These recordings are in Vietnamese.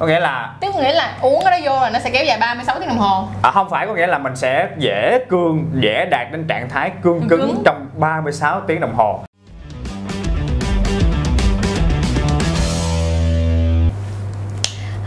có nghĩa là tức nghĩa là uống cái đó vô là nó sẽ kéo dài 36 tiếng đồng hồ à, không phải có nghĩa là mình sẽ dễ cương dễ đạt đến trạng thái cương cứng, Cứng. trong 36 tiếng đồng hồ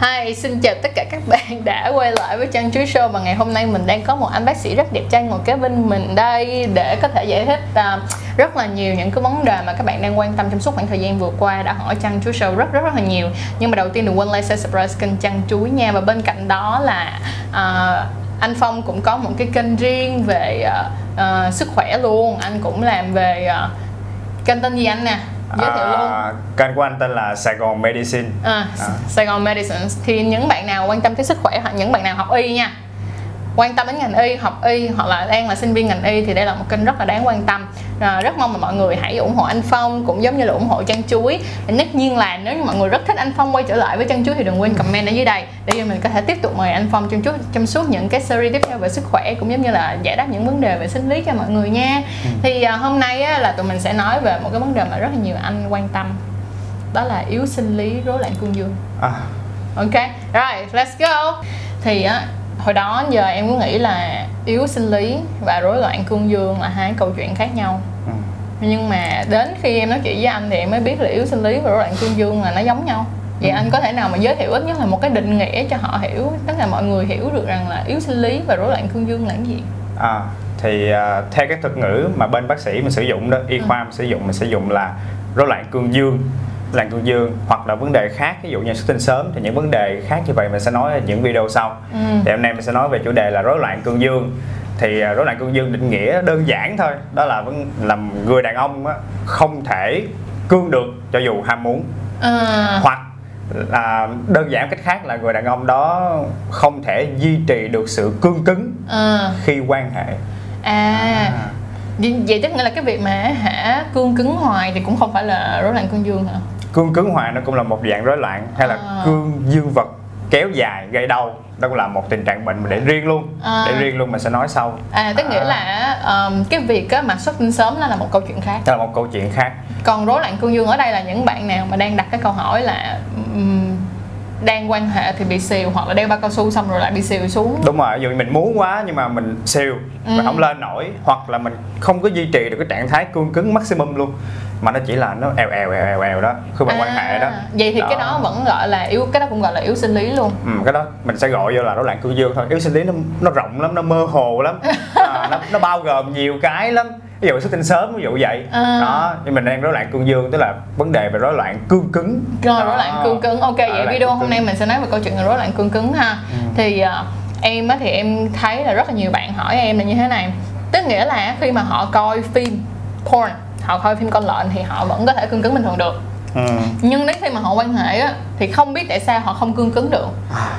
Hi, xin chào tất cả các bạn đã quay lại với Trang Chuối Show và ngày hôm nay mình đang có một anh bác sĩ rất đẹp trai ngồi kế bên mình đây để có thể giải thích uh, rất là nhiều những cái vấn đề mà các bạn đang quan tâm trong suốt khoảng thời gian vừa qua đã hỏi Trang Chuối Show rất rất rất là nhiều. Nhưng mà đầu tiên đừng quên like, share, subscribe kênh Trang Chuối nha. Và bên cạnh đó là uh, anh Phong cũng có một cái kênh riêng về uh, uh, sức khỏe luôn. Anh cũng làm về uh, kênh tên gì anh nè? Giới thiệu luôn. À, kênh của anh tên là Sài Gòn Medicine. À, À. Sài Gòn Medicine. Thì những bạn nào quan tâm tới sức khỏe hoặc những bạn nào học y nha quan tâm đến ngành y học y hoặc là đang là sinh viên ngành y thì đây là một kênh rất là đáng quan tâm. À, rất mong là mọi người hãy ủng hộ anh Phong cũng giống như là ủng hộ chân chuối. Tất nhiên là nếu như mọi người rất thích anh Phong quay trở lại với chân chuối thì đừng quên comment ở dưới đây. Để cho mình có thể tiếp tục mời anh Phong trong chút trong suốt những cái series tiếp theo về sức khỏe cũng giống như là giải đáp những vấn đề về sinh lý cho mọi người nha. Thì à, hôm nay á, là tụi mình sẽ nói về một cái vấn đề mà rất là nhiều anh quan tâm. Đó là yếu sinh lý rối loạn cương dương. À, ok rồi let's go. Thì á hồi đó giờ em cũng nghĩ là yếu sinh lý và rối loạn cương dương là hai câu chuyện khác nhau ừ. nhưng mà đến khi em nói chuyện với anh thì em mới biết là yếu sinh lý và rối loạn cương dương là nó giống nhau vậy Ừ. anh có thể nào mà giới thiệu ít nhất là một cái định nghĩa cho họ hiểu tức là mọi người hiểu được rằng là yếu sinh lý và rối loạn cương dương là cái gì À, thì à, theo cái thuật ngữ mà bên bác sĩ mình sử dụng đó y Ừ. khoa mình sử dụng mình sử dụng là rối loạn cương dương loạn cương dương hoặc là vấn đề khác ví dụ như xuất tinh sớm thì những vấn đề khác như vậy mình sẽ nói ở những video sau. Ừ. thì hôm nay mình sẽ nói về chủ đề là rối loạn cương dương. Thì à, rối loạn cương dương định nghĩa đơn giản thôi đó là vấn là người đàn ông không thể cương được cho dù ham muốn. À, hoặc là đơn giản cách khác là người đàn ông đó không thể duy trì được sự cương cứng à, khi quan hệ. À. Vậy, vậy tức nghĩa là cái việc mà hả cương cứng hoài thì cũng không phải là rối loạn cương dương hả cương cứng hoài nó cũng là một dạng rối loạn hay là À. cương dương vật kéo dài gây đau. Đó cũng là một tình trạng bệnh mà để riêng luôn À. để riêng luôn mình sẽ nói sau. À tức nghĩa là um, cái việc á, mà xuất tinh sớm nó là một câu chuyện khác. Đó là một câu chuyện khác. Còn rối loạn cương dương ở đây là những bạn nào mà đang đặt cái câu hỏi là um, đang quan hệ thì bị xìu hoặc là đeo bao cao su xong rồi lại bị xìu xuống. Đúng rồi như mình muốn quá nhưng mà mình siêu Ừ. mình không lên nổi hoặc là mình không có duy trì được cái trạng thái cương cứng maximum luôn. Mà nó chỉ là nó èo èo èo èo èo đó khi mà quan hệ đó. À, Vậy thì cái đó. vẫn gọi là yếu cái đó cũng gọi là yếu sinh lý luôn. Ừ, cái đó mình sẽ gọi vô là rối loạn cương dương thôi. Yếu sinh lý nó nó rộng lắm nó mơ hồ lắm. À, nó, nó bao gồm nhiều cái lắm ví dụ xuất tinh sớm ví dụ vậy. À. đó nhưng mình đang rối loạn cương dương tức là vấn đề về rối loạn cương cứng. Rồi Đó. rối loạn cương cứng. Ok Rối vậy video hôm nay mình sẽ nói về câu chuyện rối loạn cương cứng ha. Ừ. Thì ờ, em á thì em thấy là rất là nhiều bạn hỏi em là như thế này. Tức nghĩa là khi mà họ coi phim porn Họ coi phim con lợn thì họ vẫn có thể cương cứng bình thường được. Ừ. nhưng đến khi mà họ quan hệ á thì không biết tại sao họ không cương cứng được.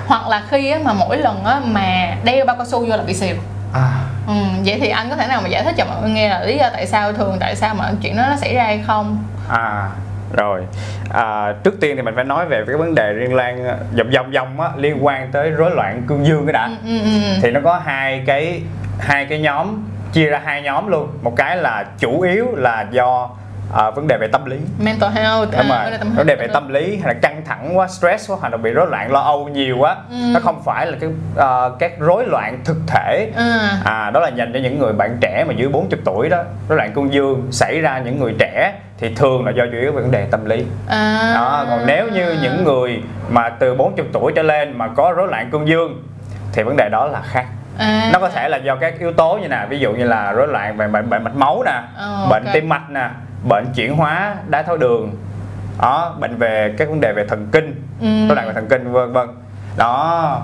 Hoặc là khi á, mà mỗi lần á, mà đeo bao cao su vô là bị xìu. À, ừ, vậy thì anh có thể nào mà giải thích cho mọi người nghe là lý do tại sao thường tại sao mà chuyện đó nó xảy ra hay không? À rồi. À, trước tiên thì mình phải nói về cái vấn đề liên quan vòng vòng vòng á liên quan tới rối loạn cương dương cái đã. Ừ, ừ, ừ. thì nó có hai cái hai cái nhóm chia ra hai nhóm luôn. Một cái là chủ yếu là do à, vấn đề về tâm lý. Mental health đúng à, rồi. vấn đề về tâm lý hay là căng thẳng quá stress quá hoặc là bị rối loạn lo âu nhiều quá. Ừ. nó không phải là cái ờ, các rối loạn thực thể. À, à đó là dành cho những người bạn trẻ mà dưới 40 tuổi đó. Rối loạn cương dương xảy ra những người trẻ thì thường là do chủ yếu về vấn đề tâm lý. À. đó còn nếu như những người mà từ 40 tuổi trở lên mà có rối loạn cương dương thì vấn đề đó là khác. À. nó có thể là do các yếu tố như nào ví dụ như là rối loạn về bệnh, bệnh mạch máu nè Ờ, bệnh tim mạch nè bệnh chuyển hóa đái tháo đường đó bệnh về các vấn đề về thần kinh Ừ. rối loạn về thần kinh vân vân đó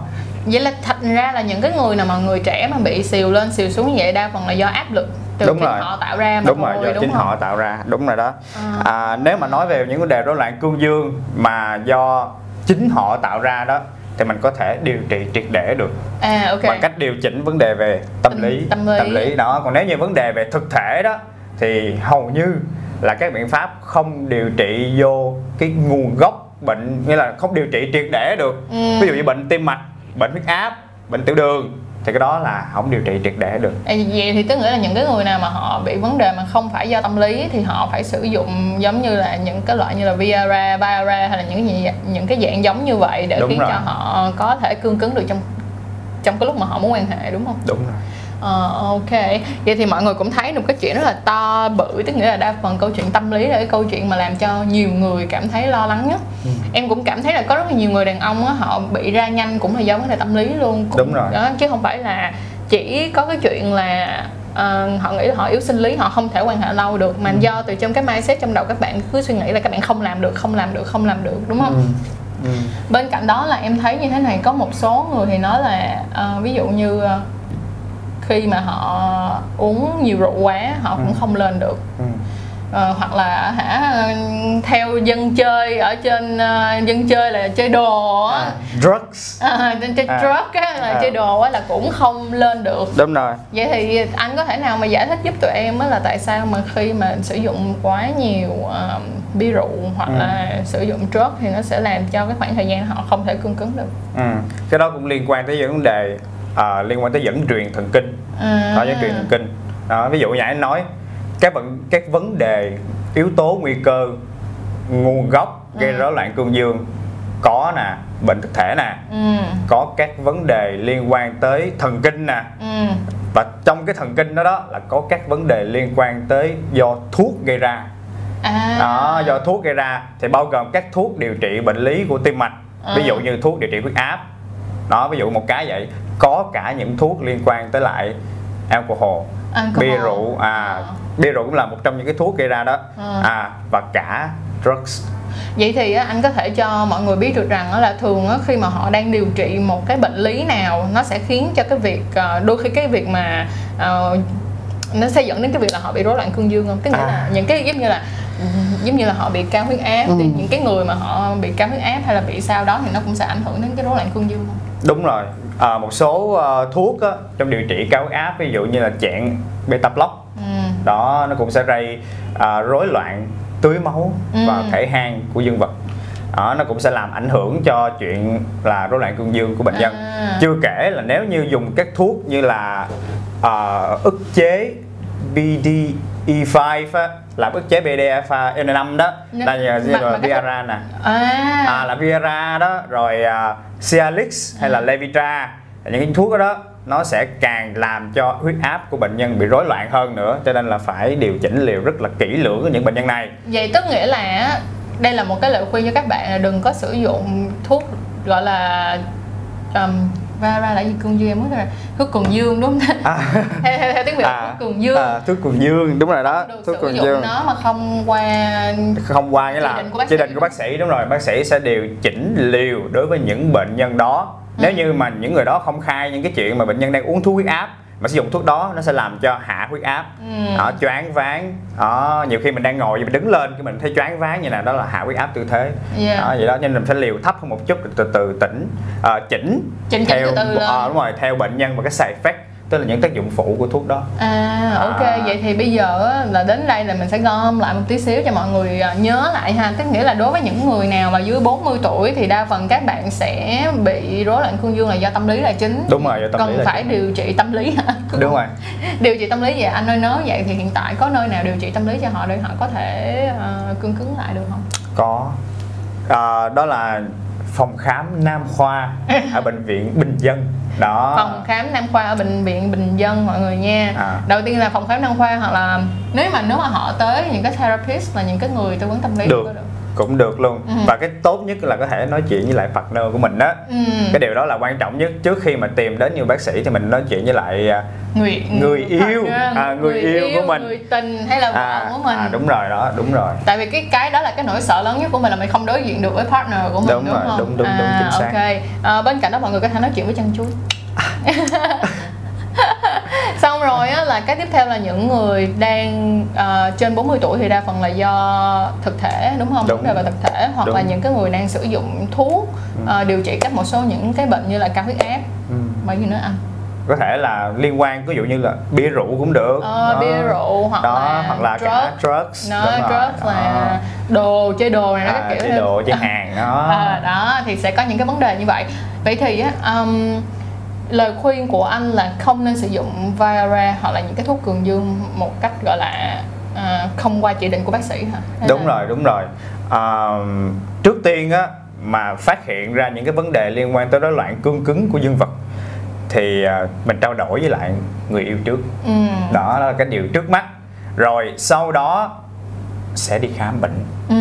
vậy là thành ra là những cái người nào mà người trẻ mà bị xìu lên xìu xuống như vậy đa phần là do áp lực từ Đúng chính rồi. họ tạo ra mà đúng rồi do đúng chính không? họ tạo ra đúng rồi đó À. à, nếu mà nói về những vấn đề rối loạn cương dương mà do chính họ tạo ra đó thì mình có thể điều trị triệt để được à ok bằng cách điều chỉnh vấn đề về tâm Tâm- lý tâm lý. đó còn nếu như vấn đề về thực thể đó thì hầu như là các biện pháp không điều trị vô cái nguồn gốc bệnh nghĩa là không điều trị triệt để được Ừ. ví dụ như bệnh tim mạch bệnh huyết áp bệnh tiểu đường thì cái đó là không điều trị triệt để được vậy thì tức nghĩa là những cái người nào mà họ bị vấn đề mà không phải do tâm lý thì họ phải sử dụng giống như là những cái loại như là Viagra, Viagra hay là những cái gì những cái dạng giống như vậy để Đúng khiến rồi. cho họ có thể cương cứng được trong trong cái lúc mà họ muốn quan hệ đúng không? đúng rồi Ờ, ok vậy thì mọi người cũng thấy được cái chuyện rất là to bự tức nghĩa là đa phần câu chuyện tâm lý là cái câu chuyện mà làm cho nhiều người cảm thấy lo lắng nhất Ừ. em cũng cảm thấy là có rất là nhiều người đàn ông á, họ bị ra nhanh cũng là do vấn đề tâm lý luôn cũng, Đúng rồi. đó, chứ không phải là chỉ có cái chuyện là ờ, họ nghĩ là họ yếu sinh lý họ không thể quan hệ lâu được Ừ. mà do từ trong cái mindset trong đầu các bạn cứ suy nghĩ là các bạn không làm được không làm được không làm được đúng không Ừ. Ừ. bên cạnh đó là em thấy như thế này có một số người thì nói là ờ, ví dụ như ờ, khi mà họ uống nhiều rượu quá họ cũng Ừ. không lên được Ừ. Ờ, hoặc là hả theo dân chơi ở trên ờ, dân chơi là chơi đồ á À, drugs à, chơi À. drug á là À. chơi đồ á là cũng không lên được đúng rồi vậy thì anh có thể nào mà giải thích giúp tụi em á là tại sao mà khi mà sử dụng quá nhiều uh, bia rượu hoặc Ừ. là sử dụng drug thì nó sẽ làm cho cái khoảng thời gian họ không thể cương cứng được ừ. cái đó cũng liên quan tới vấn đề à, liên quan tới dẫn truyền thần kinh. À. đó dẫn truyền thần kinh. Đó ví dụ như anh nói các vấn các vấn đề yếu tố nguy cơ nguồn gốc gây Ừ. rối loạn cương dương có nè bệnh thực thể nè ừ. có các vấn đề liên quan tới thần kinh nè. Ừ. Và trong cái thần kinh đó đó là có các vấn đề liên quan tới do thuốc gây ra. À. Đó do thuốc gây ra thì bao gồm các thuốc điều trị bệnh lý của tim mạch. Ví À. dụ như thuốc điều trị huyết áp đó ví dụ một cái vậy có cả những thuốc liên quan tới lại alcohol, Alcohol. bia rượu à À. bia rượu cũng là một trong những cái thuốc gây ra đó À. à và cả drugs Vậy thì anh có thể cho mọi người biết được rằng là thường khi mà họ đang điều trị một cái bệnh lý nào nó sẽ khiến cho cái việc ờ, đôi khi cái việc mà ờ, nó sẽ dẫn đến cái việc là họ bị rối loạn cương dương không? Tức nghĩa À. là những cái giống như là giống như là họ bị cao huyết áp Ừ. thì những cái người mà họ bị cao huyết áp hay là bị sao đó thì nó cũng sẽ ảnh hưởng đến cái rối loạn cương dương không? Đúng rồi à, một số ờ, thuốc á, trong điều trị cao áp ví dụ như là chẹn beta block Ừ. đó nó cũng sẽ gây à, rối loạn tưới máu Ừ. thể hang của dương vật đó, nó cũng sẽ làm ảnh hưởng cho chuyện là rối loạn cương dương của bệnh nhân À. chưa kể là nếu như dùng các thuốc như là à, ức chế BDE5 á, làm ức chế BDE5 đó. Nó- là như, như mà- là mà cái Viagra nè. À. à, là Viagra đó. Rồi à, Cialis hay là Levitra. Những cái thuốc đó, đó nó sẽ càng làm cho huyết áp của bệnh nhân bị rối loạn hơn nữa. Cho nên là phải điều chỉnh liều rất là kỹ lưỡng của những bệnh nhân này. Vậy tức nghĩa là đây là một cái lời khuyên cho các bạn là đừng có sử dụng thuốc gọi là um, ra ra là gì? Cường dương em mất rồi thuốc cường dương đúng không? À, theo, theo, theo tiếng việt là thuốc cường dương. À, thuốc cường dương đúng rồi đó được thuốc sử dụng dương. nó mà không qua không qua nghĩa là Chỉ định của bác chỉ sĩ. định của bác sĩ đúng rồi. Bác sĩ sẽ điều chỉnh liều đối với những bệnh nhân đó. Nếu Ừ. như mà những người đó không khai những cái chuyện mà bệnh nhân đang uống thuốc huyết áp mà sử dụng thuốc đó nó sẽ làm cho hạ huyết áp Ừ. đó, choáng váng đó, nhiều khi mình đang ngồi mình đứng lên cái mình thấy choáng váng như này đó là hạ huyết áp tư thế Yeah. đó, vậy đó nên mình phải liều thấp hơn một chút từ từ tỉnh à, chỉnh Chỉnh chỉnh theo từ từ lên. à, đúng rồi theo bệnh nhân và cái side effect tức là những tác dụng phụ của thuốc đó À ok À. vậy thì bây giờ á, là đến đây là mình sẽ gom lại một tí xíu cho mọi người à, nhớ lại ha Tức nghĩa là đối với những người nào mà dưới 40 tuổi thì đa phần các bạn sẽ bị rối loạn cương dương là do tâm lý là chính Đúng rồi, do tâm Cần lý phải chính. điều trị tâm lý hả? đúng rồi điều trị tâm lý vậy anh ơi nói vậy thì hiện tại có nơi nào điều trị tâm lý cho họ để họ có thể ờ, cương cứng lại được không? có à, đó là phòng khám nam khoa ở bệnh viện Bình Dân. Đó. Phòng khám nam khoa ở bệnh viện bình dân mọi người nha. À. đầu tiên là phòng khám nam khoa hoặc là nếu mà nếu mà họ tới những cái therapist là những cái người tư vấn tâm lý được. được cũng được luôn. Ừ. và cái tốt nhất là có thể nói chuyện với lại partner của mình đó. Ừ. cái điều đó là quan trọng nhất. Trước khi mà tìm đến nhiều bác sĩ thì mình nói chuyện với lại à, người người yêu, à, người yêu của mình. người tình hay là vợ à, của mình. à đúng rồi đó đúng rồi. Tại vì cái cái đó là cái nỗi sợ lớn nhất của mình là mình không đối diện được với partner của mình Đúng đúng, rồi, không? đúng, đúng, đúng, à, chính xác. ok. À, bên cạnh đó mọi người có thể nói chuyện với chăn chuối xong rồi á, là cái tiếp theo là những người đang ờ, trên 40 tuổi thì đa phần là do thực thể đúng không? Đúng. vấn đề về thực thể hoặc Đúng. là những cái người đang sử dụng thuốc ờ, điều trị các một số những cái bệnh như là cao huyết áp. Ừ. bao nhiêu nữa anh có thể là liên quan ví dụ như là bia rượu cũng được. Ờ, Đó. bia rượu hoặc đó là hoặc là cả drugs. nó drugs là đồ chơi đồ này nó à, các kiểu chế độ chơi hàng đó. À, đó thì sẽ có những cái vấn đề như vậy. Vậy thì á, um, lời khuyên của anh là không nên sử dụng Viagra hoặc là những cái thuốc cường dương một cách gọi là à, không qua chỉ định của bác sĩ hả? Hay đúng là- rồi đúng rồi à, trước tiên á mà phát hiện ra những cái vấn đề liên quan tới rối loạn cương cứng của dương vật thì à, mình trao đổi với lại người yêu trước Ừ. đó là cái điều trước mắt rồi sau đó sẽ đi khám bệnh Ừ.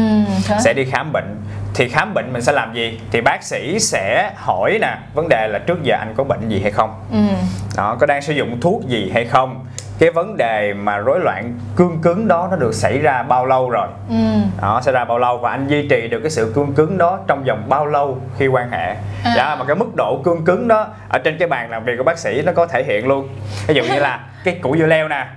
thế. sẽ đi khám bệnh thì khám bệnh mình sẽ làm gì? Thì bác sĩ sẽ hỏi nè vấn đề là trước giờ anh có bệnh gì hay không? Ừ. đó có đang sử dụng thuốc gì hay không cái vấn đề mà rối loạn cương cứng đó nó được xảy ra bao lâu rồi Ừ. đó xảy ra bao lâu và anh duy trì được cái sự cương cứng đó trong vòng bao lâu khi quan hệ À. dạ mà cái mức độ cương cứng đó ở trên cái bàn làm việc của bác sĩ nó có thể hiện luôn ví dụ như là cái củ dưa leo nè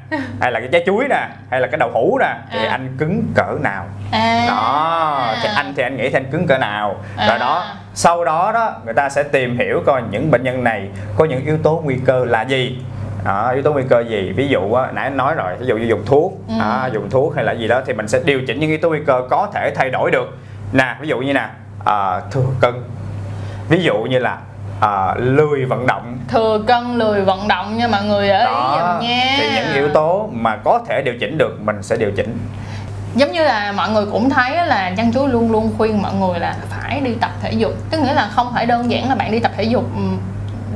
hay là cái trái chuối nè hay là cái đậu hũ nè thì À. anh cứng cỡ nào À. đó thì anh thì anh nghĩ thì anh cứng cỡ nào À. rồi đó sau đó đó người ta sẽ tìm hiểu coi những bệnh nhân này có những yếu tố nguy cơ là gì đó, yếu tố nguy cơ gì? Ví dụ á, nãy anh nói rồi ví dụ như dùng thuốc. Ừ. đó, dùng thuốc hay là gì đó thì mình sẽ điều chỉnh những yếu tố nguy cơ có thể thay đổi được. Nè ví dụ như nè à, thừa cân. Ví dụ như là à, lười vận động. Thừa cân lười vận động nha mọi người để ý đó giùm nha. thì những yếu tố mà có thể điều chỉnh được mình sẽ điều chỉnh. Giống như là mọi người cũng thấy là chăn chuối luôn luôn khuyên mọi người là phải đi tập thể dục. Tức nghĩa là không phải đơn giản là bạn đi tập thể dục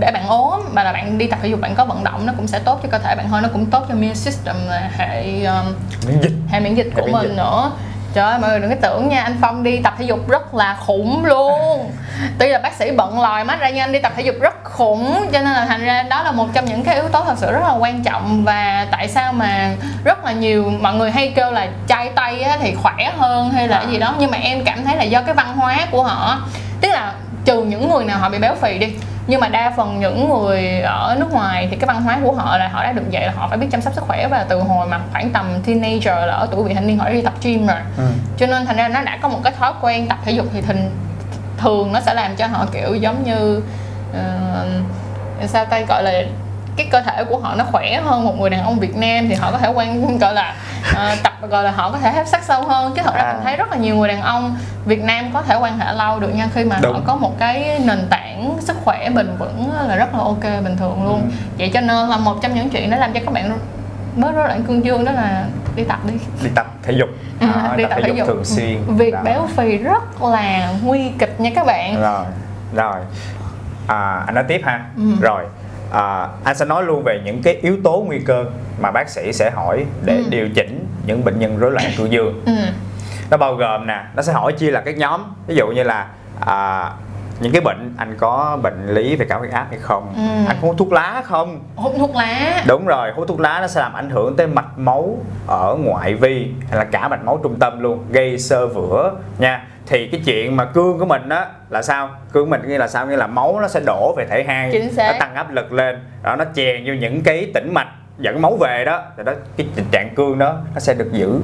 để bạn ốm mà là bạn đi tập thể dục bạn có vận động nó cũng sẽ tốt cho cơ thể bạn hơn nó cũng tốt cho immune system là hệ um, miễn dịch. hệ miễn dịch Hệ của miễn mình dịch. nữa. Trời ơi mọi người đừng có tưởng nha anh Phong đi tập thể dục rất là khủng luôn. Tuy là bác sĩ bận lòi mắt ra nhưng anh đi tập thể dục rất khủng. Cho nên là thành ra đó là một trong những cái yếu tố thật sự rất là quan trọng. Và tại sao mà rất là nhiều mọi người hay kêu là chai tay á, thì khỏe hơn hay là À. gì đó. Nhưng mà em cảm thấy là do cái văn hóa của họ. Tức là trừ những người nào họ bị béo phì đi nhưng mà đa phần những người ở nước ngoài thì cái văn hóa của họ là họ đã được dạy là họ phải biết chăm sóc sức khỏe và từ hồi mà khoảng tầm teenager là ở tuổi vị thành niên họ đã đi tập gym rồi Ừ. cho nên thành ra nó đã có một cái thói quen tập thể dục thì thình thường nó sẽ làm cho họ kiểu giống như uh, sao tay gọi là cái cơ thể của họ nó khỏe hơn một người đàn ông Việt Nam thì họ có thể quan gọi là ờ, tập gọi là họ có thể hấp sắc sâu hơn chứ thật ra À. mình thấy rất là nhiều người đàn ông Việt Nam có thể quan hệ lâu được nha khi mà họ Đúng. có một cái nền tảng sức khỏe bền vững là rất là ok bình thường luôn Ừ. vậy cho nên là một trong những chuyện nó làm cho các bạn bớt rối loạn cương dương đó là đi tập đi đi tập thể dục À, đi tập thể dục thường xuyên việc Đó. béo phì rất là nguy kịch nha các bạn rồi rồi à, anh nói tiếp ha Ừ. rồi à, anh sẽ nói luôn về những cái yếu tố nguy cơ mà bác sĩ sẽ hỏi để Ừ. điều chỉnh những bệnh nhân rối loạn cương dương ừ. nó bao gồm nè nó sẽ hỏi chia là các nhóm ví dụ như là à, những cái bệnh anh có bệnh lý về cao huyết áp hay không Ừ. anh có hút thuốc lá không hút thuốc lá đúng rồi hút thuốc lá nó sẽ làm ảnh hưởng tới mạch máu ở ngoại vi hay là cả mạch máu trung tâm luôn gây xơ vữa nha thì cái chuyện mà cương của mình á là sao? Cương của mình nghĩa là sao? Nghĩa là máu nó sẽ đổ về thể hang nó tăng áp lực lên đó nó chèn vô những cái tĩnh mạch dẫn máu về đó. Thì đó cái tình trạng cương đó nó sẽ được giữ.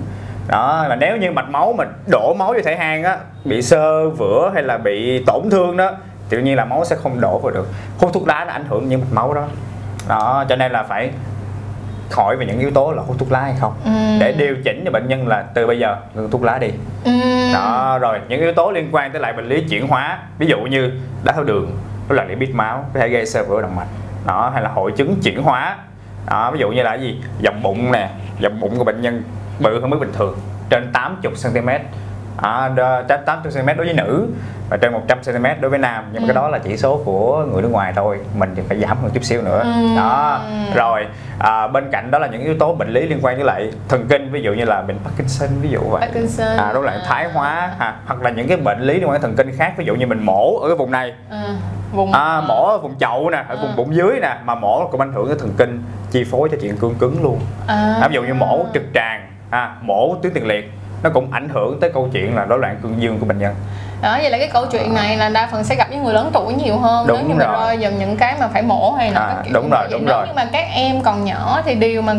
Đó là nếu như mạch máu mình đổ máu vô thể hang á bị xơ vữa hay là bị tổn thương đó tự nhiên là máu sẽ không đổ vào được. Hút thuốc lá nó ảnh hưởng những mạch máu đó. Đó cho nên là phải hỏi về những yếu tố là hút thuốc lá hay không. Ừ. để điều chỉnh cho bệnh nhân là từ bây giờ ngừng thuốc lá đi. Ừ. đó rồi những yếu tố liên quan tới lại bệnh lý chuyển hóa ví dụ như đái tháo đường rối loạn lipid máu có thể gây xơ vữa động mạch đó hay là hội chứng chuyển hóa đó ví dụ như là gì? Vòng bụng nè vòng bụng của bệnh nhân bự hơn mức bình thường trên 80 cm à, đo- trên 80 cm đối với nữ và trên 100 cm đối với nam nhưng mà Ừ. cái đó là chỉ số của người nước ngoài thôi mình thì phải giảm hơn chút xíu nữa Ừ. đó rồi à, bên cạnh đó là những yếu tố bệnh lý liên quan với lại thần kinh ví dụ như là bệnh Parkinson ví dụ vậy Parkinson à, rối loạn thái hóa à, hoặc là những cái bệnh lý liên quan đến thần kinh khác ví dụ như mình mổ ở cái vùng này Ừ. vùng à, mổ ở vùng chậu nè ở À. vùng bụng dưới nè mà mổ cũng ảnh hưởng tới thần kinh chi phối cho chuyện cương cứng luôn à. à, ví dụ như mổ trực tràng à, mổ tuyến tiền liệt nó cũng ảnh hưởng tới câu chuyện là rối loạn cương dương của bệnh nhân đó vậy là cái câu chuyện này là đa phần sẽ gặp với người lớn tuổi nhiều hơn Đúng nếu như rồi. rơi vào những cái mà phải mổ hay là À, các kiểu đúng rồi, đúng nếu rồi. như mà các em còn nhỏ thì điều mà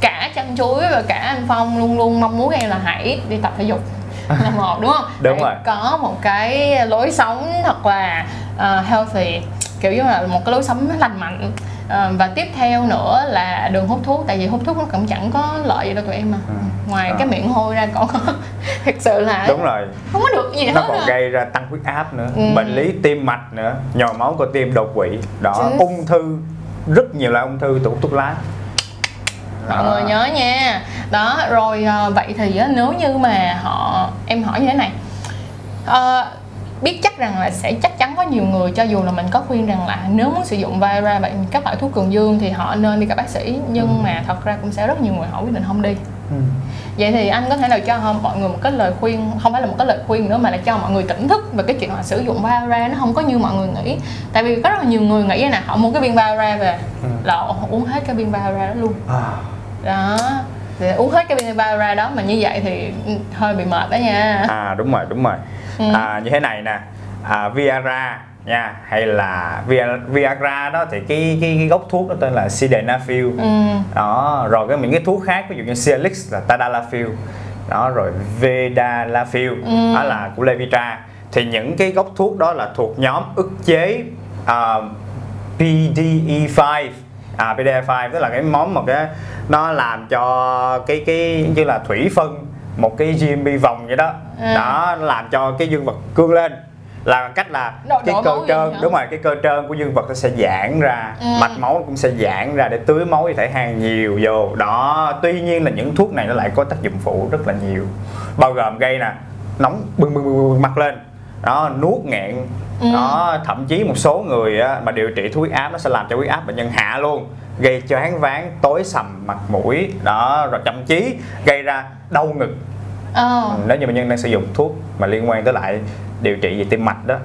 cả chân chuối và cả anh phong luôn luôn mong muốn em là hãy đi tập thể dục là một đúng không Đúng Hãy rồi. có một cái lối sống thật là ờ, healthy kiểu như là một cái lối sống lành mạnh Ờ, và tiếp theo nữa là đường hút thuốc tại vì hút thuốc nó cũng chẳng có lợi gì đâu tụi em mà Ừ. ngoài À. cái miệng hôi ra còn thực sự là đúng rồi không có được gì nó hết còn à. gây ra tăng huyết áp nữa Ừ. bệnh lý tim mạch nữa nhồi máu cơ tim đột quỵ đó Chứ. ung thư rất nhiều loại ung thư từ hút thuốc lá mọi Đó. người nhớ nha đó rồi ờ, vậy thì nếu như mà họ em hỏi như thế này Ờ, biết chắc rằng là sẽ chắc chắn có nhiều người cho dù là mình có khuyên rằng là nếu muốn sử dụng Viagra và các loại thuốc cường dương thì họ nên đi gặp bác sĩ nhưng Ừ. mà thật ra cũng sẽ rất nhiều người họ quyết định không đi Ừ. vậy thì anh có thể nào cho họ- mọi người một cái lời khuyên không phải là một cái lời khuyên nữa mà là cho mọi người tỉnh thức về cái chuyện là sử dụng Viagra nó không có như mọi người nghĩ tại vì có rất là nhiều người nghĩ nè họ mua cái viên Viagra về Ừ. là họ uống hết cái viên Viagra đó luôn À, đó thì uống hết cái viên Viagra đó mà như vậy thì hơi bị mệt đó nha. À đúng rồi đúng rồi. Ừ. à, như thế này nè. À, Viagra nha hay là Via- Viagra đó thì cái cái, cái gốc thuốc nó tên là Sildenafil. Ừ. đó rồi cái những cái thuốc khác ví dụ như Cialis là Tadalafil. Đó rồi Vedalafil Ừ. đó là của Levitra. Thì những cái gốc thuốc đó là thuộc nhóm ức chế à, PDE5 à PDE5 tức là cái món mà cái nó làm cho cái cái như là thủy phân một cái GMP vòng vậy đó À. đó nó làm cho cái dương vật cương lên là cách là Đổ- cái cơ trơn đúng rồi cái cơ trơn của dương vật nó sẽ giãn ra Ừ. mạch máu cũng sẽ giãn ra để tưới máu cho thể hang nhiều vô đó tuy nhiên là những thuốc này nó lại có tác dụng phụ rất là nhiều bao gồm gây nè nóng bừng bừng bừng, bừng mặt lên đó nuốt nghẹn Ừ. đó thậm chí một số người á, mà điều trị thuốc áp nó sẽ làm cho huyết áp bệnh nhân hạ luôn gây choáng váng tối sầm mặt mũi đó rồi thậm chí gây ra đau ngực ờ. nếu như bệnh nhân đang sử dụng thuốc mà liên quan tới lại điều trị về tim mạch đó.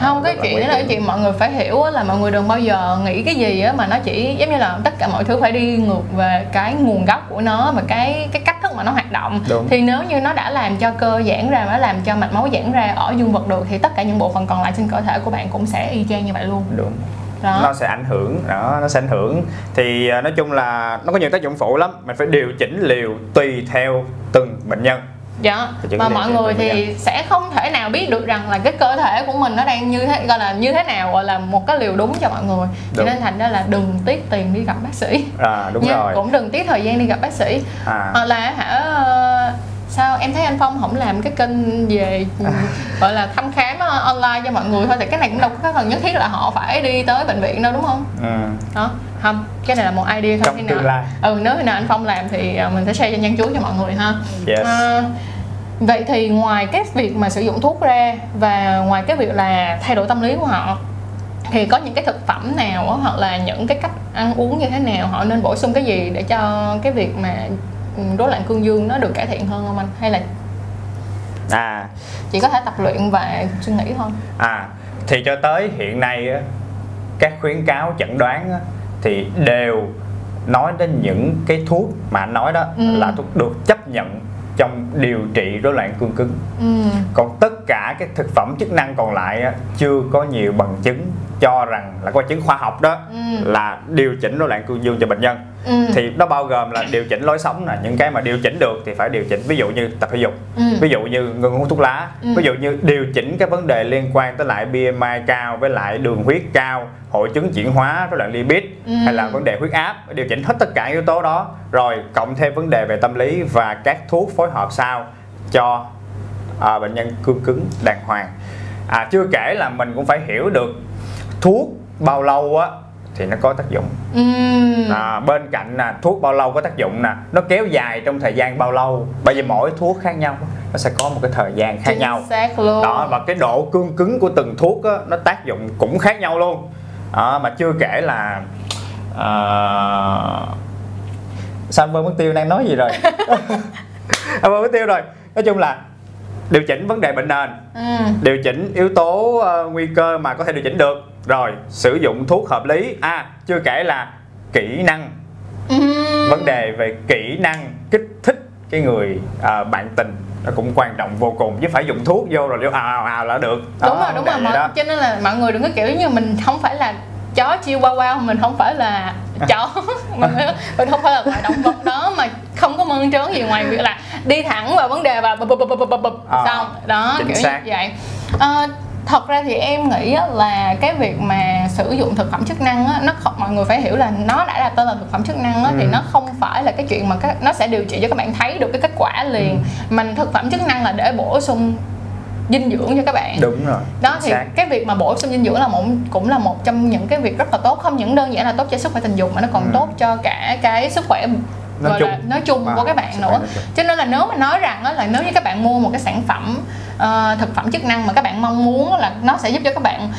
Không cái chuyện đó là cái chuyện mọi người phải hiểu á, là mọi người đừng bao giờ nghĩ cái gì á mà nó chỉ giống như là tất cả mọi thứ phải đi ngược về cái nguồn gốc của nó và cái cái cách thức mà nó hoạt động. Đúng. thì nếu như nó đã làm cho cơ giãn ra nó làm cho mạch máu giãn ra ở dương vật được thì tất cả những bộ phận còn lại trên cơ thể của bạn cũng sẽ y chang như vậy luôn. Đúng. Đó. Nó sẽ ảnh hưởng đó nó sẽ ảnh hưởng. Thì à, nói chung là nó có nhiều tác dụng phụ lắm. Mình phải điều chỉnh liều tùy theo từng bệnh nhân Dạ. Mà mọi người thì sẽ không thể nào biết được rằng là cái cơ thể của mình nó đang như thế gọi là như thế nào gọi là một cái liều đúng cho mọi người. Cho nên thành ra là đừng tiếc tiền đi gặp bác sĩ. à đúng Nha, rồi Cũng đừng tiếc thời gian đi gặp bác sĩ. à Hoặc là hả sao em thấy anh Phong không làm cái kênh về ừ, gọi là thăm khám ờ, online cho mọi người thôi thì cái này cũng đâu có cần nhất thiết là họ phải đi tới bệnh viện đâu đúng không? ừ. Đó. Không, cái này là một idea thôi Trong khi nào. Ừ nếu khi nào anh Phong làm thì ờ, mình sẽ share cho nhân chú cho mọi người ha. Yes. Ờ, vậy thì ngoài cái việc mà sử dụng thuốc ra và ngoài cái việc là thay đổi tâm lý của họ thì có những cái thực phẩm nào á, hoặc là những cái cách ăn uống như thế nào họ nên bổ sung cái gì để cho cái việc mà rối loạn cương dương nó được cải thiện hơn không anh? Hay là à. chỉ có thể tập luyện và suy nghĩ thôi? À thì cho tới hiện nay các khuyến cáo chẩn đoán thì đều nói đến những cái thuốc mà anh nói đó Ừ. là thuốc được chấp nhận trong điều trị rối loạn cương cứng. Ừ. còn tất cả các thực phẩm chức năng còn lại chưa có nhiều bằng chứng cho rằng là có bằng chứng khoa học đó Ừ. là điều chỉnh rối loạn cương dương cho bệnh nhân Ừ. thì nó bao gồm là điều chỉnh lối sống là những cái mà điều chỉnh được thì phải điều chỉnh ví dụ như tập thể dục Ừ. ví dụ như ngừng hút thuốc lá Ừ. ví dụ như điều chỉnh các vấn đề liên quan tới lại BMI cao với lại đường huyết cao hội chứng chuyển hóa rối loạn lipid Ừ. hay là vấn đề huyết áp điều chỉnh hết tất cả yếu tố đó rồi cộng thêm vấn đề về tâm lý và các thuốc phối hợp sao cho à, bệnh nhân cương cứng đàng hoàng à, chưa kể là mình cũng phải hiểu được thuốc bao lâu á thì nó có tác dụng. Ừ. à, bên cạnh nè thuốc bao lâu có tác dụng nè nó kéo dài trong thời gian bao lâu. Bởi vì mỗi thuốc khác nhau nó sẽ có một cái thời gian khác Chính nhau. xác luôn. Đó và cái độ cương cứng của từng thuốc á, nó tác dụng cũng khác nhau luôn. Đó, mà chưa kể là à... sao anh quên mất tiêu đang nói gì rồi? Anh quên mất tiêu rồi. Nói chung là điều chỉnh vấn đề bệnh nền ừ. điều chỉnh yếu tố ờ, nguy cơ mà có thể điều chỉnh được rồi sử dụng thuốc hợp lý à chưa kể là kỹ năng Ừ. vấn đề về kỹ năng kích thích cái người à, bạn tình nó cũng quan trọng vô cùng chứ phải dùng thuốc vô rồi liêu ào ào ào là được đúng Đó, rồi đúng rồi mọi, đó. cho nên là mọi người đừng có kiểu như mình không phải là chó chiêu wow wow mình không phải là chó mình, mình không phải là loại động vật đó mà không có mơn trớn gì ngoài việc là đi thẳng vào vấn đề và bụp bụp bụp bụp À, xong đó chính kiểu xác. như vậy Ờ, thật ra thì em nghĩ là cái việc mà sử dụng thực phẩm chức năng á, nó không mọi người phải hiểu là nó đã là tên là thực phẩm chức năng á, thì Ừ. nó không phải là cái chuyện mà các, nó sẽ điều trị cho các bạn thấy được cái kết quả liền Ừ. mình thực phẩm chức năng là để bổ sung dinh dưỡng cho các bạn đúng rồi đó chính thì xác. cái việc mà bổ sung dinh dưỡng là một cũng là một trong những cái việc rất là tốt không những đơn giản là tốt cho sức khỏe tình dục mà nó còn Ừ. tốt cho cả cái sức khỏe Nói gọi chung. là nói chung của các bạn nữa. cho nên là nếu mà nói rằng đó là nếu như các bạn mua một cái sản phẩm ờ, thực phẩm chức năng mà các bạn mong muốn là nó sẽ giúp cho các bạn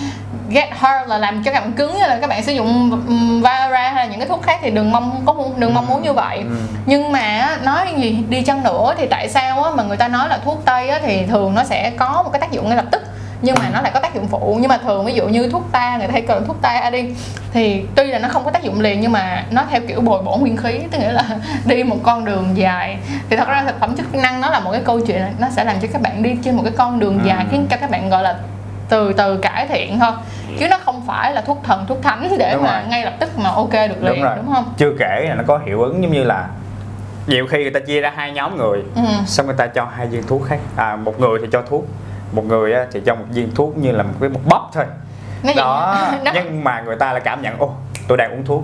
get hard là làm cho các bạn cứng như là các bạn sử dụng Viagra hay là những cái thuốc khác thì đừng mong có đừng mong muốn như vậy. Ừ. nhưng mà nói gì đi chăng nữa thì tại sao á, mà người ta nói là thuốc tây á, thì thường nó sẽ có một cái tác dụng ngay lập tức nhưng mà nó lại có tác dụng phụ. Nhưng mà thường ví dụ như thuốc ta người ta hay cần thuốc ta đi thì tuy là nó không có tác dụng liền nhưng mà nó theo kiểu bồi bổ nguyên khí tức nghĩa là đi một con đường dài. Thì thật ra thực phẩm chức năng nó là một cái câu chuyện là nó sẽ làm cho các bạn đi trên một cái con đường dài Ừ. khiến cho các bạn gọi là từ từ cải thiện thôi. Chứ nó không phải là thuốc thần thuốc thánh để Đúng mà rồi. ngay lập tức mà ok được liền đúng rồi. đúng không? Chưa kể là nó có hiệu ứng giống như là nhiều khi người ta chia ra hai nhóm người ừ. xong người ta cho hai viên thuốc khác. À, một người thì cho thuốc một người á, thì cho một viên thuốc như là một cái một bóp thôi. Nó đó nhưng mà người ta lại cảm nhận ô tôi đang uống thuốc.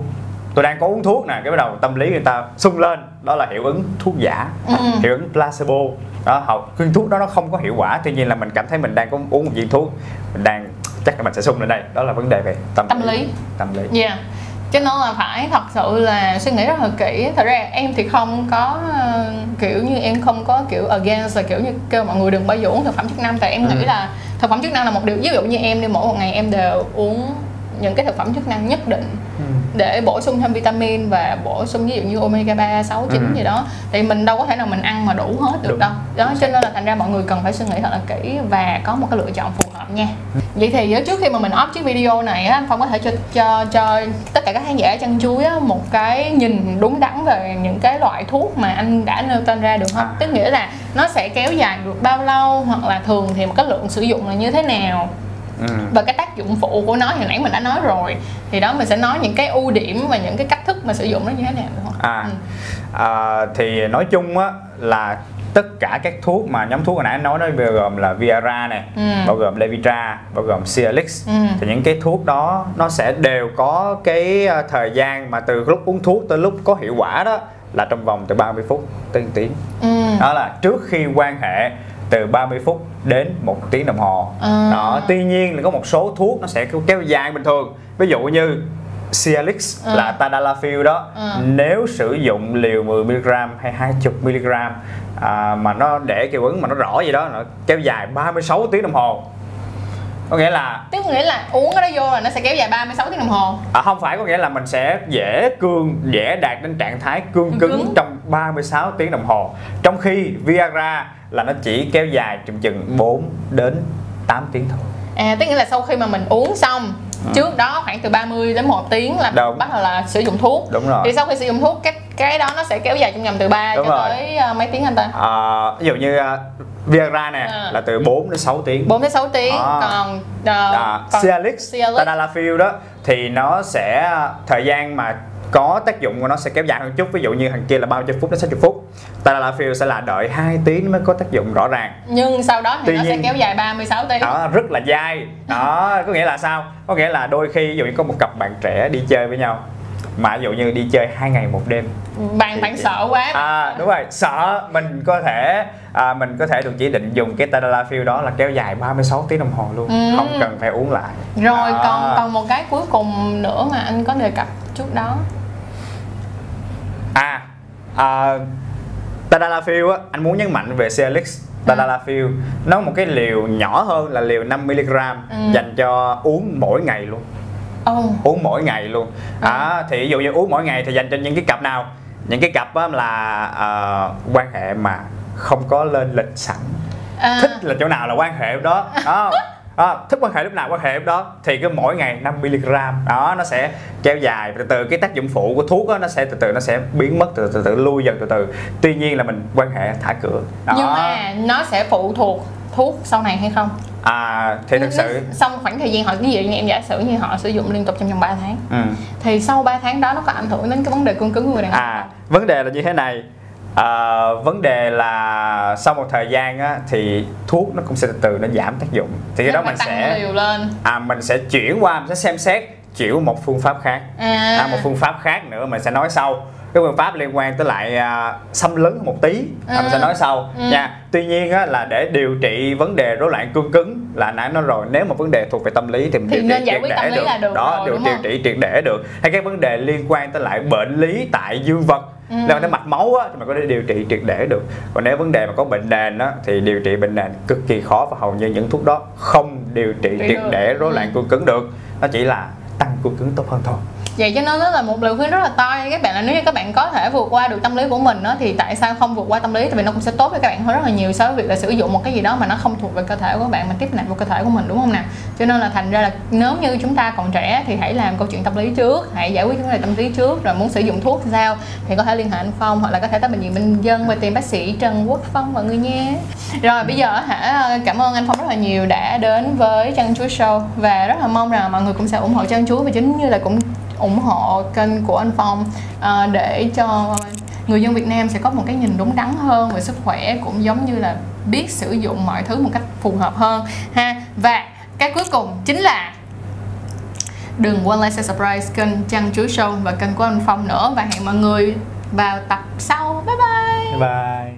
Tôi đang có uống thuốc nè cái bắt đầu tâm lý người ta sung lên đó là hiệu ứng thuốc giả Ừ. hiệu ứng placebo. Đó học viên thuốc đó nó không có hiệu quả tuy nhiên là mình cảm thấy mình đang có uống một viên thuốc mình đang chắc là mình sẽ sung lên đây đó là vấn đề về tâm, Tâm lý. tâm lý. Yeah. Cho nên là phải thật sự là suy nghĩ rất là kỹ Thật ra em thì không có ờ, kiểu như em không có kiểu against là kiểu như kêu mọi người đừng bao giờ uống thực phẩm chức năng Tại em Ừ. nghĩ là thực phẩm chức năng là một điều Ví dụ như em đi mỗi một ngày em đều uống những cái thực phẩm chức năng nhất định Ừ. để bổ sung thêm vitamin và bổ sung ví dụ như omega 3, 6, 9 Ừ. gì đó thì mình đâu có thể nào mình ăn mà đủ hết được Đúng. đâu đó cho nên là thành ra mọi người cần phải suy nghĩ thật là kỹ và có một cái lựa chọn phù hợp nha vậy thì á, trước khi mà mình up chiếc video này á anh phong có thể cho cho cho tất cả các khán giả chăn chuối á, một cái nhìn đúng đắn về những cái loại thuốc mà anh đã nêu tên ra được không À. tức nghĩa là nó sẽ kéo dài được bao lâu hoặc là thường thì một cái lượng sử dụng là như thế nào Ừ. và cái tác dụng phụ của nó hồi nãy mình đã nói rồi thì đó mình sẽ nói những cái ưu điểm và những cái cách thức mà sử dụng nó như thế nào được không À, Ừ. à, thì nói chung á là tất cả các thuốc mà nhóm thuốc hồi nãy anh nói nó bao gồm là Viagra này, Ừ. bao gồm Levitra, bao gồm Cialis. Ừ. Thì những cái thuốc đó nó sẽ đều có cái à, thời gian mà từ lúc uống thuốc tới lúc có hiệu quả đó là trong vòng từ 30 phút tới 1 tiếng. ừ. Đó là trước khi quan hệ từ 30 phút đến một tiếng đồng hồ. À. Đó, tuy nhiên là có một số thuốc nó sẽ kéo dài bình thường. Ví dụ như Cialis À. là Tadalafil đó À. nếu sử dụng liều 10mg hay 20mg à, mà nó để hiệu ứng mà nó rõ gì đó nó kéo dài 36 tiếng đồng hồ có nghĩa là tức nghĩa là uống cái đó vô là nó sẽ kéo dài 36 tiếng đồng hồ à, không phải có nghĩa là mình sẽ dễ cương dễ đạt đến trạng thái cương cứng, cứng. trong 36 tiếng đồng hồ trong khi Viagra là nó chỉ kéo dài chừng chừng 4 đến 8 tiếng thôi à tức nghĩa là sau khi mà mình uống xong trước đó khoảng từ 30 đến 1 tiếng là Ừ. Đúng. bắt đầu là sử dụng thuốc đúng rồi thì sau khi sử dụng thuốc cái cái đó nó sẽ kéo dài trong vòng từ 3 Đúng cho rồi. tới ờ, mấy tiếng anh ta à, ví dụ như uh, Viagra nè À. là từ 4 đến 6 tiếng 4 đến 6 tiếng À. còn ờ, à, còn Cialis, Cialis. Tadalafil đó thì nó sẽ thời gian mà có tác dụng của nó sẽ kéo dài hơn chút ví dụ như thằng kia là 30 phút đến 60 phút Tadalafil sẽ là đợi 2 tiếng mới có tác dụng rõ ràng nhưng sau đó thì Tuy nó sẽ nhiên- kéo dài 36 tiếng đó rất là dai đó có nghĩa là sao có nghĩa là đôi khi ví dụ như có một cặp bạn trẻ đi chơi với nhau mà ví dụ như đi chơi hai ngày một đêm. Bạn bạn sợ quá. À đúng rồi sợ. Mình có thể à, mình có thể được chỉ định dùng cái Tadalafil đó là kéo dài 36 tiếng đồng hồ luôn. Ừ. không cần phải uống lại. Rồi Đó. còn còn một cái cuối cùng nữa mà anh có đề cập trước đó. À, à Tadalafil á, anh muốn nhấn mạnh về Cialis Tadalafil nó một cái liều nhỏ hơn là liều 5mg Ừ. dành cho uống mỗi ngày luôn oh uống mỗi ngày luôn. À, thì ví dụ như uống mỗi ngày thì dành cho những cái cặp nào? Những cái cặp á, là à, quan hệ mà không có lên lịch sẵn. À, thích là chỗ nào là quan hệ đó. Đó. À, thích quan hệ lúc nào quan hệ lúc đó. Thì cứ mỗi ngày 5 mg đó nó sẽ kéo dài. Từ từ cái tác dụng phụ của thuốc đó, nó sẽ từ từ nó sẽ biến mất từ từ, từ lui dần từ từ. Tuy nhiên là mình quan hệ thả cửa. Đó. nhưng mà nó sẽ phụ thuộc thuốc sau này hay không? À thì thực sự xong khoảng thời gian họ ví dụ như em giả sử như họ sử dụng liên tục trong vòng 3 tháng. Ừ. thì sau 3 tháng đó nó có ảnh hưởng đến cái vấn đề cương cứng của người đàn ông à vấn đề là như thế này. À, vấn đề là sau một thời gian á, thì thuốc nó cũng sẽ từ từ nó giảm tác dụng. Thì cái đó mình sẽ liều lên. À mình sẽ chuyển qua mình sẽ xem xét chuyển một phương pháp khác. À, à, một phương pháp khác nữa mình sẽ nói sau cái phương pháp liên quan tới lại à, xâm lấn một tí à, mình sẽ Ừ. nói sau Ừ. nha tuy nhiên á, là để điều trị vấn đề rối loạn cương cứng là nãy nói rồi nếu mà vấn đề thuộc về tâm lý thì mình Thì điều nên trị giải quyết tâm lý là được đó rồi, điều điều trị triệt để được hay cái vấn đề liên quan tới lại bệnh lý tại dương vật Ừ. quan tới mạch máu á, thì mình có thể điều trị triệt để được còn nếu vấn đề mà có bệnh nền á, thì điều trị bệnh nền cực kỳ khó và hầu như những thuốc đó không điều trị triệt được. để rối loạn Ừ. cương cứng được nó chỉ là tăng cương cứng tốt hơn thôi vậy cho nên đó là một lời khuyên rất là to cho các bạn là nếu như các bạn có thể vượt qua được tâm lý của mình đó, thì tại sao không vượt qua tâm lý? Tại vì nó cũng sẽ tốt cho các bạn hơn rất là nhiều so với việc là sử dụng một cái gì đó mà nó không thuộc về cơ thể của các bạn mà tiếp nạp vào cơ thể của mình đúng không nào? Cho nên là thành ra là nếu như chúng ta còn trẻ thì hãy làm câu chuyện tâm lý trước hãy giải quyết vấn đề tâm lý trước rồi muốn sử dụng thuốc thì sao? Thì có thể liên hệ anh Phong hoặc là có thể tới bệnh viện Bình Dân và tìm bác sĩ Trần Quốc Phong mọi người nhé rồi bây giờ hả cảm ơn anh Phong rất là nhiều đã đến với Chân Chúa Show và rất là mong rằng mọi người cũng sẽ ủng hộ Chân Chúa và chính như là cũng ủng hộ kênh của anh Phong. À, để cho người dân Việt Nam sẽ có một cái nhìn đúng đắn hơn về sức khỏe cũng giống như là biết sử dụng mọi thứ một cách phù hợp hơn ha. Và cái cuối cùng chính là đừng quên like, share, subscribe kênh Chăn Chuối Show và kênh của anh Phong nữa. Và hẹn mọi người vào tập sau. Bye. Bye bye.